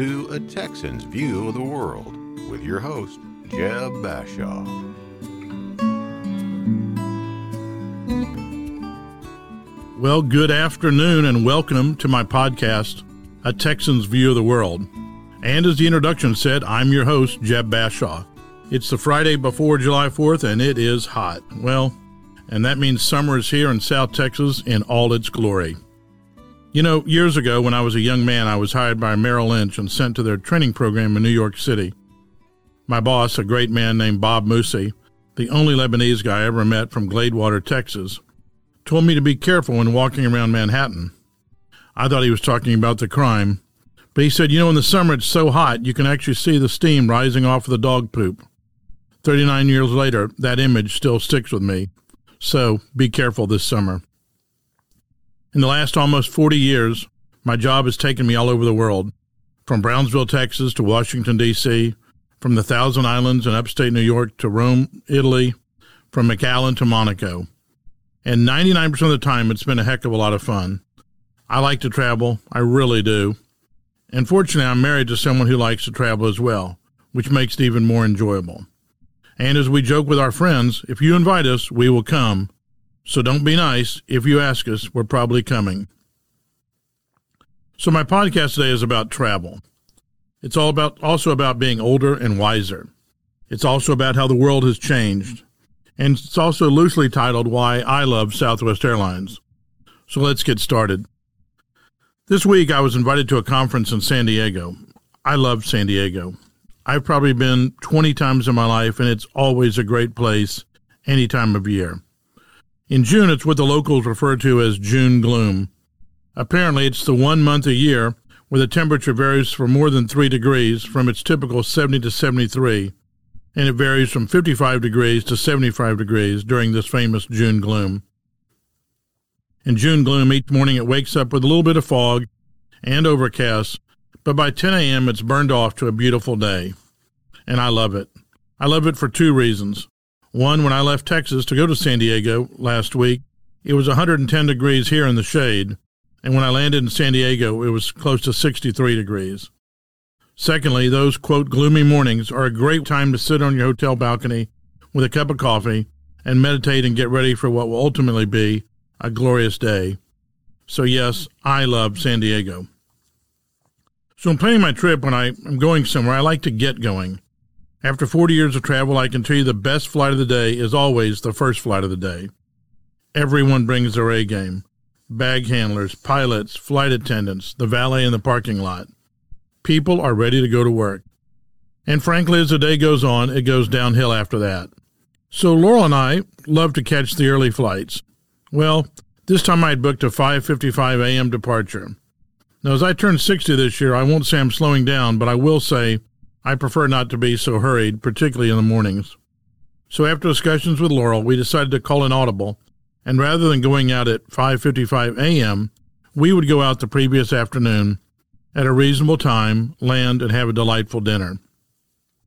to A Texan's View of the World with your host, Jeb Bashaw. Well, good afternoon and welcome to my podcast, A Texan's View of the World. And as the introduction said, I'm your host, Jeb Bashaw. It's the Friday before July 4th and it is hot. Well, and that means summer is here in South Texas in all its glory. You know, years ago when I was a young man, I was hired by Merrill Lynch and sent to their training program in New York City. My boss, a great man named Bob Musi, the only Lebanese guy I ever met from Gladewater, Texas, told me to be careful when walking around Manhattan. I thought he was talking about the crime, but he said, you know, in the summer it's so hot you can actually see the steam rising off of the dog poop. 39 years later, that image still sticks with me. So be careful this summer. In the last almost 40 years, my job has taken me all over the world, from Brownsville, Texas to Washington, D.C., from the Thousand Islands in upstate New York to Rome, Italy, from McAllen to Monaco. And 99% of the time, it's been a heck of a lot of fun. I like to travel, I really do. And fortunately, I'm married to someone who likes to travel as well, which makes it even more enjoyable. And as we joke with our friends, if you invite us, we will come. So don't be nice. If you ask us, we're probably coming. So my podcast today is about travel. It's all about also about being older and wiser. It's also about how the world has changed. And it's also loosely titled Why I Love Southwest Airlines. So let's get started. This week I was invited to a conference in San Diego. I love San Diego. I've probably been 20 times in my life and it's always a great place any time of year. In June, it's what the locals refer to as June gloom. Apparently, it's the one month a year where the temperature varies for more than 3 degrees from its typical 70 to 73, and it varies from 55 degrees to 75 degrees during this famous June gloom. In June gloom, each morning it wakes up with a little bit of fog and overcast, but by 10 a.m. it's burned off to a beautiful day. And I love it. I love it for two reasons. One, when I left Texas to go to San Diego last week, it was 110 degrees here in the shade, and when I landed in San Diego, it was close to 63 degrees. Secondly, those quote gloomy mornings are a great time to sit on your hotel balcony with a cup of coffee and meditate and get ready for what will ultimately be a glorious day. So, yes, I love San Diego. So, in planning my trip, when I am going somewhere, I like to get going. After 40 years of travel, I can tell you the best flight of the day is always the first flight of the day. Everyone brings their A game bag handlers, pilots, flight attendants, the valet in the parking lot. People are ready to go to work. And frankly, as the day goes on, it goes downhill after that. So Laurel and I love to catch the early flights. Well, this time I had booked a 5:55 a.m. departure. Now, as I turn 60 this year, I won't say I'm slowing down, but I will say I prefer not to be so hurried, particularly in the mornings. So after discussions with Laurel, we decided to call an audible, and rather than going out at 5:55 a.m., we would go out the previous afternoon at a reasonable time, land and have a delightful dinner.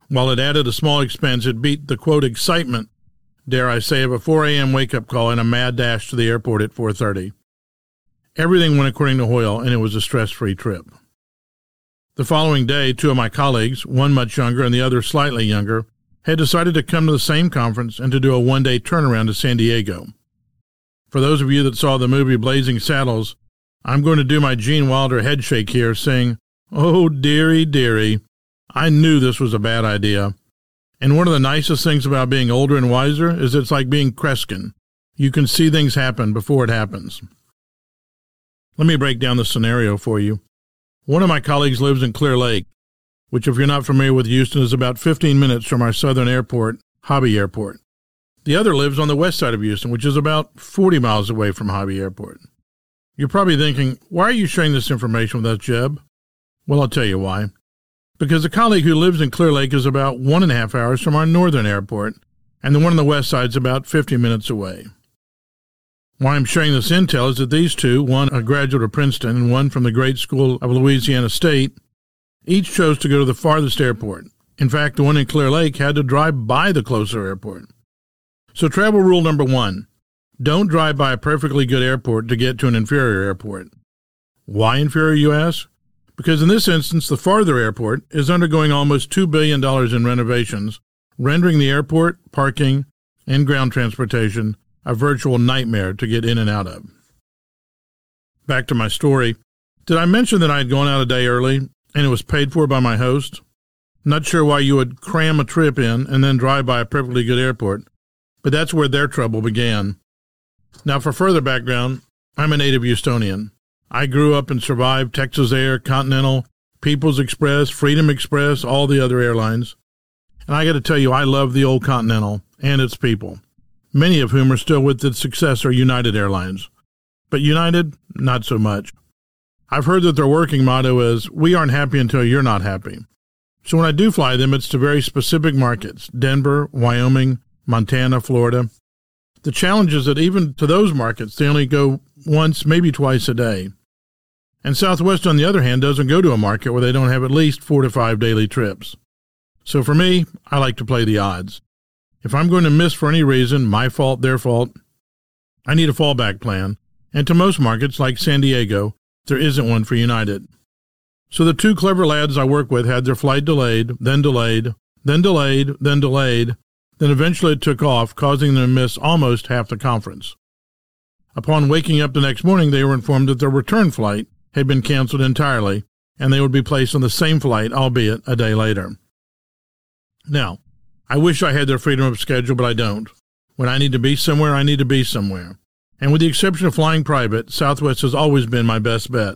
While it added a small expense, it beat the quote excitement, dare I say, of a 4 a.m. wake-up call and a mad dash to the airport at 4:30. Everything went according to Hoyle, and it was a stress-free trip. The following day, two of my colleagues, one much younger and the other slightly younger, had decided to come to the same conference and to do a one day turnaround to San Diego. For those of you that saw the movie Blazing Saddles, I'm going to do my Gene Wilder headshake here, saying, Oh, dearie, dearie, I knew this was a bad idea. And one of the nicest things about being older and wiser is it's like being Kreskin. You can see things happen before it happens. Let me break down the scenario for you. One of my colleagues lives in Clear Lake, which, if you're not familiar with Houston, is about 15 minutes from our southern airport, Hobby Airport. The other lives on the west side of Houston, which is about 40 miles away from Hobby Airport. You're probably thinking, why are you sharing this information with us, Jeb? Well, I'll tell you why. Because the colleague who lives in Clear Lake is about one and a half hours from our northern airport, and the one on the west side is about 50 minutes away. Why I'm sharing this intel is that these two, one a graduate of Princeton and one from the great school of Louisiana State, each chose to go to the farthest airport. In fact, the one in Clear Lake had to drive by the closer airport. So, travel rule number one don't drive by a perfectly good airport to get to an inferior airport. Why inferior, you ask? because in this instance, the farther airport is undergoing almost $2 billion in renovations, rendering the airport, parking, and ground transportation a virtual nightmare to get in and out of. Back to my story. Did I mention that I had gone out a day early and it was paid for by my host? Not sure why you would cram a trip in and then drive by a perfectly good airport, but that's where their trouble began. Now, for further background, I'm a native Houstonian. I grew up and survived Texas Air, Continental, People's Express, Freedom Express, all the other airlines. And I got to tell you, I love the old Continental and its people, many of whom are still with its successor, United Airlines. But United, not so much. I've heard that their working motto is, We aren't happy until you're not happy. So when I do fly them, it's to very specific markets Denver, Wyoming, Montana, Florida. The challenge is that even to those markets, they only go once, maybe twice a day. And Southwest, on the other hand, doesn't go to a market where they don't have at least four to five daily trips. So for me, I like to play the odds. If I'm going to miss for any reason, my fault, their fault, I need a fallback plan. And to most markets, like San Diego, there isn't one for United. So the two clever lads I work with had their flight delayed, then delayed, then delayed, then delayed, then eventually it took off, causing them to miss almost half the conference. Upon waking up the next morning, they were informed that their return flight had been canceled entirely, and they would be placed on the same flight, albeit a day later. Now, I wish I had their freedom of schedule, but I don't. When I need to be somewhere, I need to be somewhere. And with the exception of flying private, Southwest has always been my best bet.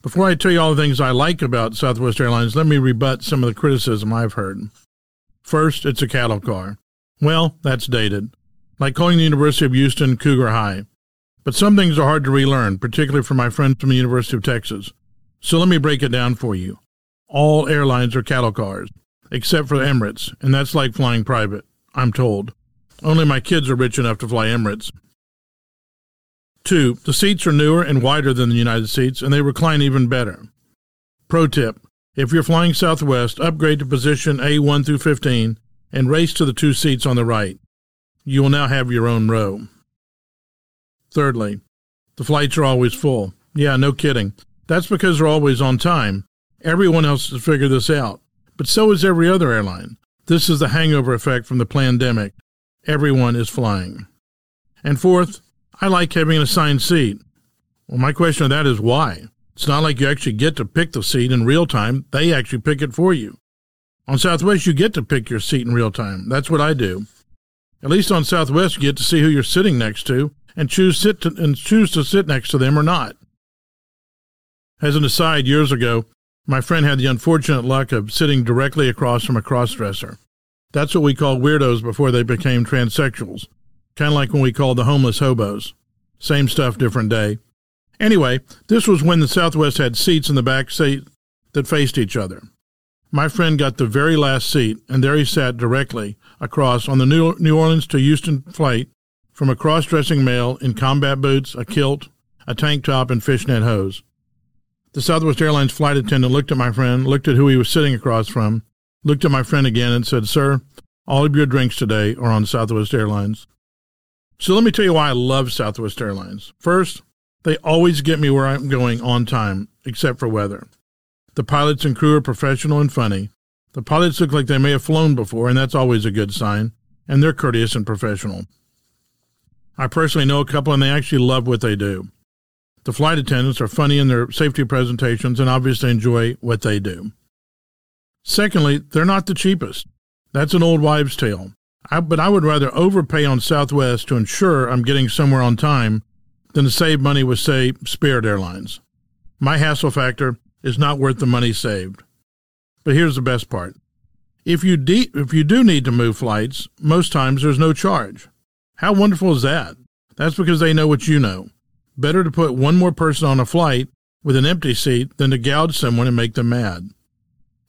Before I tell you all the things I like about Southwest Airlines, let me rebut some of the criticism I've heard. First, it's a cattle car. Well, that's dated. Like calling the University of Houston Cougar High. But some things are hard to relearn, particularly for my friends from the University of Texas. So let me break it down for you. All airlines are cattle cars, except for Emirates, and that's like flying private, I'm told. Only my kids are rich enough to fly Emirates. Two, the seats are newer and wider than the United seats, and they recline even better. Pro tip if you're flying Southwest, upgrade to position A1 through 15 and race to the two seats on the right. You will now have your own row. Thirdly, the flights are always full. Yeah, no kidding. That's because they're always on time. Everyone else has figured this out, but so is every other airline. This is the hangover effect from the pandemic. Everyone is flying. And fourth, I like having an assigned seat. Well, my question of that is why? It's not like you actually get to pick the seat in real time. They actually pick it for you. On Southwest, you get to pick your seat in real time. That's what I do. At least on Southwest, you get to see who you're sitting next to and choose sit to, and choose to sit next to them or not. As an aside, years ago, my friend had the unfortunate luck of sitting directly across from a crossdresser. That's what we called weirdos before they became transsexuals. Kind of like when we called the homeless hobos. Same stuff, different day. Anyway, this was when the Southwest had seats in the back seat that faced each other. My friend got the very last seat, and there he sat directly across on the New Orleans to Houston flight from a cross dressing male in combat boots, a kilt, a tank top, and fishnet hose. The Southwest Airlines flight attendant looked at my friend, looked at who he was sitting across from, looked at my friend again, and said, Sir, all of your drinks today are on Southwest Airlines. So let me tell you why I love Southwest Airlines. First, they always get me where I'm going on time, except for weather. The pilots and crew are professional and funny. The pilots look like they may have flown before, and that's always a good sign, and they're courteous and professional. I personally know a couple and they actually love what they do. The flight attendants are funny in their safety presentations and obviously enjoy what they do. Secondly, they're not the cheapest. That's an old wives' tale. I, but I would rather overpay on Southwest to ensure I'm getting somewhere on time than to save money with, say, Spirit Airlines. My hassle factor is not worth the money saved. But here's the best part. If you, de- if you do need to move flights, most times there's no charge. How wonderful is that? That's because they know what you know. Better to put one more person on a flight with an empty seat than to gouge someone and make them mad.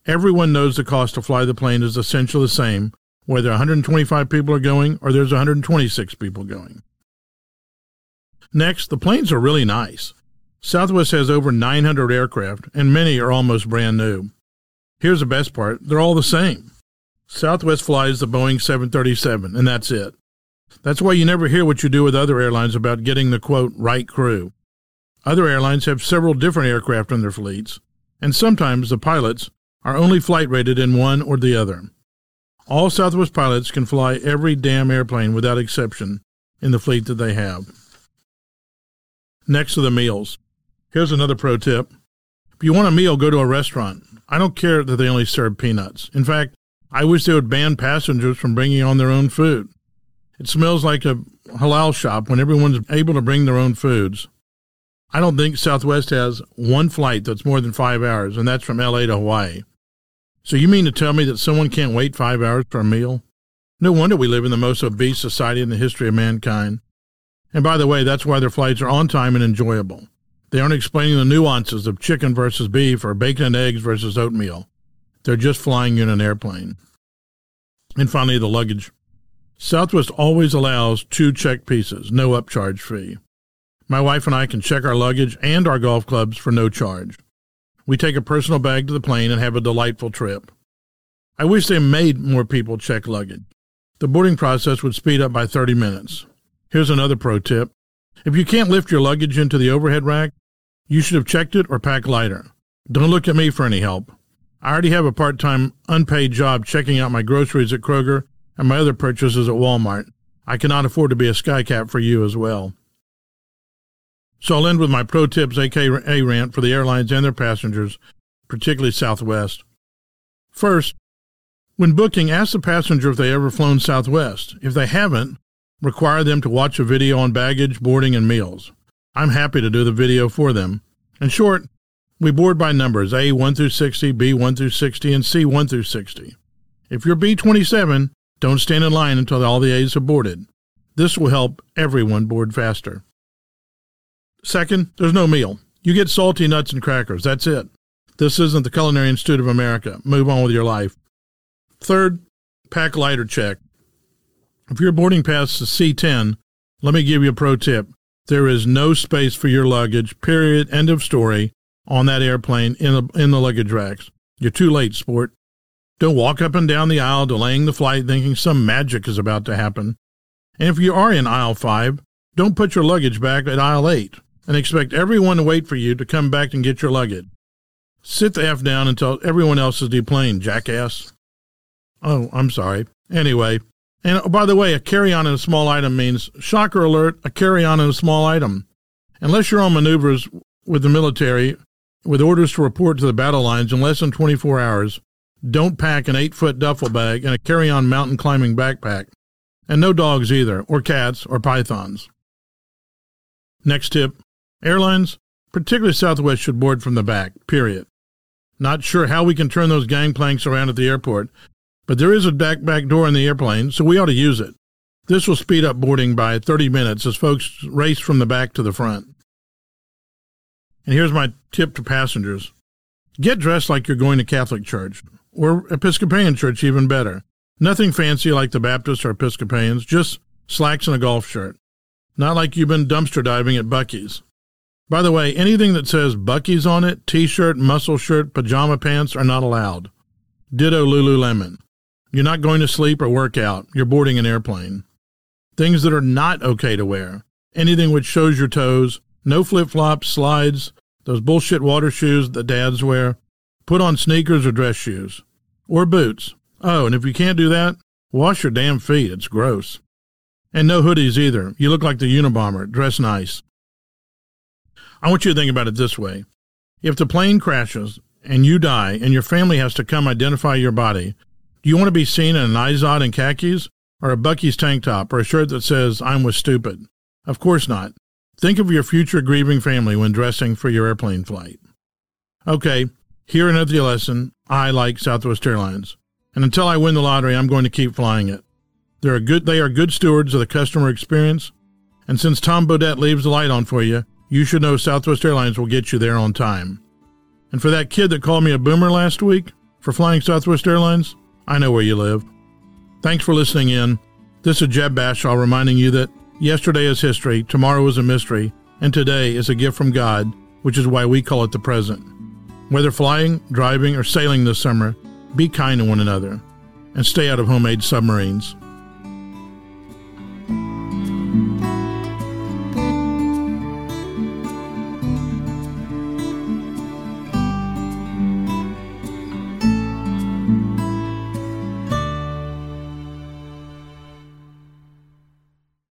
Everyone knows the cost to fly the plane is essentially the same, whether 125 people are going or there's 126 people going. Next, the planes are really nice. Southwest has over 900 aircraft, and many are almost brand new. Here's the best part they're all the same. Southwest flies the Boeing 737, and that's it. That's why you never hear what you do with other airlines about getting the quote right crew. Other airlines have several different aircraft in their fleets. and sometimes the pilots are only flight rated in one or the other. All Southwest pilots can fly every damn airplane without exception in the fleet that they have. Next to the meals. Here's another pro tip. If you want a meal, go to a restaurant. I don't care that they only serve peanuts. In fact, I wish they would ban passengers from bringing on their own food. It smells like a halal shop when everyone's able to bring their own foods. I don't think Southwest has one flight that's more than five hours, and that's from LA to Hawaii. So you mean to tell me that someone can't wait five hours for a meal? No wonder we live in the most obese society in the history of mankind. And by the way, that's why their flights are on time and enjoyable. They aren't explaining the nuances of chicken versus beef or bacon and eggs versus oatmeal. They're just flying you in an airplane. And finally, the luggage. Southwest always allows two check pieces, no upcharge fee. My wife and I can check our luggage and our golf clubs for no charge. We take a personal bag to the plane and have a delightful trip. I wish they made more people check luggage. The boarding process would speed up by 30 minutes. Here's another pro tip. If you can't lift your luggage into the overhead rack, you should have checked it or packed lighter. Don't look at me for any help. I already have a part time, unpaid job checking out my groceries at Kroger and my other purchases at Walmart. I cannot afford to be a skycap for you as well. So I'll end with my pro tips, aka rant, for the airlines and their passengers, particularly Southwest. First, when booking, ask the passenger if they ever flown Southwest. If they haven't, require them to watch a video on baggage, boarding, and meals. I'm happy to do the video for them. In short, we board by numbers A 1 through 60, B 1 through 60, and C 1 through 60. If you're B27, don't stand in line until all the A's are boarded. This will help everyone board faster. Second, there's no meal. You get salty nuts and crackers. That's it. This isn't the Culinary Institute of America. Move on with your life. Third, pack lighter check. If you're boarding past the C10, let me give you a pro tip. There is no space for your luggage, period, end of story, on that airplane in the, in the luggage racks. You're too late, sport. Don't walk up and down the aisle delaying the flight thinking some magic is about to happen. And if you are in aisle 5, don't put your luggage back at aisle 8 and expect everyone to wait for you to come back and get your luggage. Sit the F down until everyone else is deplaned, jackass. Oh, I'm sorry. Anyway, and by the way, a carry on and a small item means shocker alert, a carry on and a small item. Unless you're on maneuvers with the military with orders to report to the battle lines in less than 24 hours, don't pack an eight foot duffel bag and a carry on mountain climbing backpack. And no dogs either, or cats, or pythons. Next tip airlines, particularly Southwest, should board from the back, period. Not sure how we can turn those gangplanks around at the airport, but there is a back back door in the airplane, so we ought to use it. This will speed up boarding by 30 minutes as folks race from the back to the front. And here's my tip to passengers get dressed like you're going to Catholic church, or Episcopalian church, even better. Nothing fancy like the Baptists or Episcopalians, just slacks and a golf shirt. Not like you've been dumpster diving at Buc-ee's. By the way, anything that says Buc-ee's on it, t shirt, muscle shirt, pajama pants are not allowed. Ditto Lululemon. You're not going to sleep or work out. You're boarding an airplane. Things that are not okay to wear. Anything which shows your toes. No flip flops, slides, those bullshit water shoes that dads wear. Put on sneakers or dress shoes. Or boots. Oh, and if you can't do that, wash your damn feet. It's gross. And no hoodies either. You look like the Unabomber. Dress nice. I want you to think about it this way. If the plane crashes and you die and your family has to come identify your body, do you want to be seen in an Izod and khakis or a Buc-ee's tank top or a shirt that says, I'm with stupid? Of course not. Think of your future grieving family when dressing for your airplane flight. Okay, here another lesson. I like Southwest Airlines. And until I win the lottery, I'm going to keep flying it. They're good, they are good stewards of the customer experience. And since Tom Bodett leaves the light on for you, you should know Southwest Airlines will get you there on time. And for that kid that called me a boomer last week for flying Southwest Airlines, I know where you live. Thanks for listening in. This is Jeb Bashaw reminding you that Yesterday is history, tomorrow is a mystery, and today is a gift from God, which is why we call it the present. Whether flying, driving, or sailing this summer, be kind to one another and stay out of homemade submarines.